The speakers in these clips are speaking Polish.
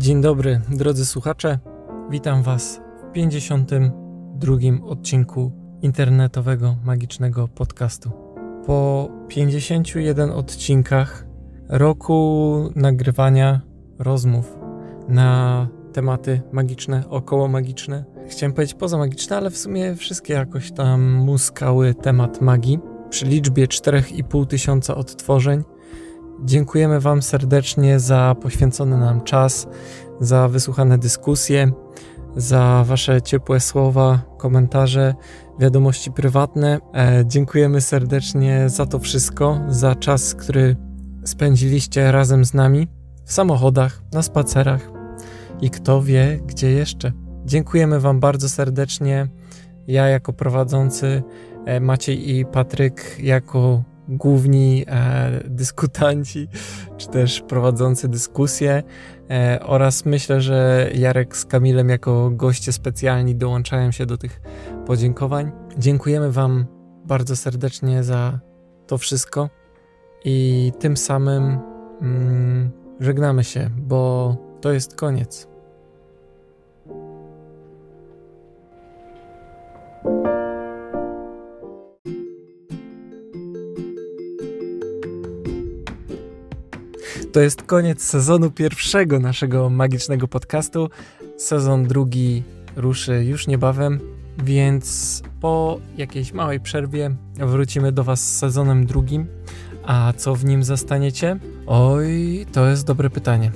Dzień dobry, drodzy słuchacze. Witam Was w 52 odcinku internetowego magicznego podcastu. Po 51 odcinkach roku nagrywania rozmów na tematy magiczne, około magiczne. Chciałem powiedzieć poza magiczne, ale w sumie wszystkie jakoś tam muskały temat magii. Przy liczbie 4,5 tysiąca odtworzeń Dziękujemy Wam serdecznie za poświęcony nam czas, za wysłuchane dyskusje, za Wasze ciepłe słowa, komentarze, wiadomości prywatne. E, dziękujemy serdecznie za to wszystko, za czas, który spędziliście razem z nami w samochodach, na spacerach i kto wie, gdzie jeszcze. Dziękujemy Wam bardzo serdecznie. Ja jako prowadzący, e, Maciej i Patryk jako główni e, dyskutanci, czy też prowadzący dyskusje e, oraz myślę, że Jarek z Kamilem jako goście specjalni dołączają się do tych podziękowań. Dziękujemy Wam bardzo serdecznie za to wszystko i tym samym mm, żegnamy się, bo to jest koniec. To jest koniec sezonu pierwszego naszego magicznego podcastu. Sezon drugi ruszy już niebawem, więc po jakiejś małej przerwie wrócimy do Was z sezonem drugim. A co w nim zastaniecie? Oj, to jest dobre pytanie,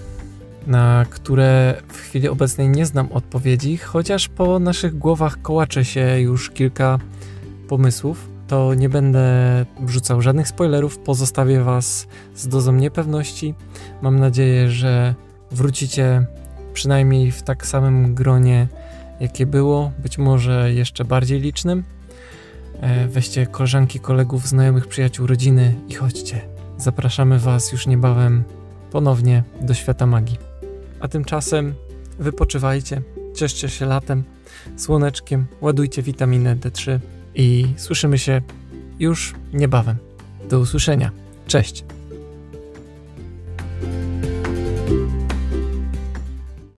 na które w chwili obecnej nie znam odpowiedzi, chociaż po naszych głowach kołacze się już kilka pomysłów to nie będę wrzucał żadnych spoilerów, pozostawię Was z dozą niepewności. Mam nadzieję, że wrócicie przynajmniej w tak samym gronie, jakie było, być może jeszcze bardziej licznym. E, weźcie koleżanki, kolegów, znajomych, przyjaciół, rodziny i chodźcie. Zapraszamy Was już niebawem ponownie do świata magii. A tymczasem wypoczywajcie, cieszcie się latem, słoneczkiem, ładujcie witaminę D3 i słyszymy się już niebawem. Do usłyszenia. Cześć.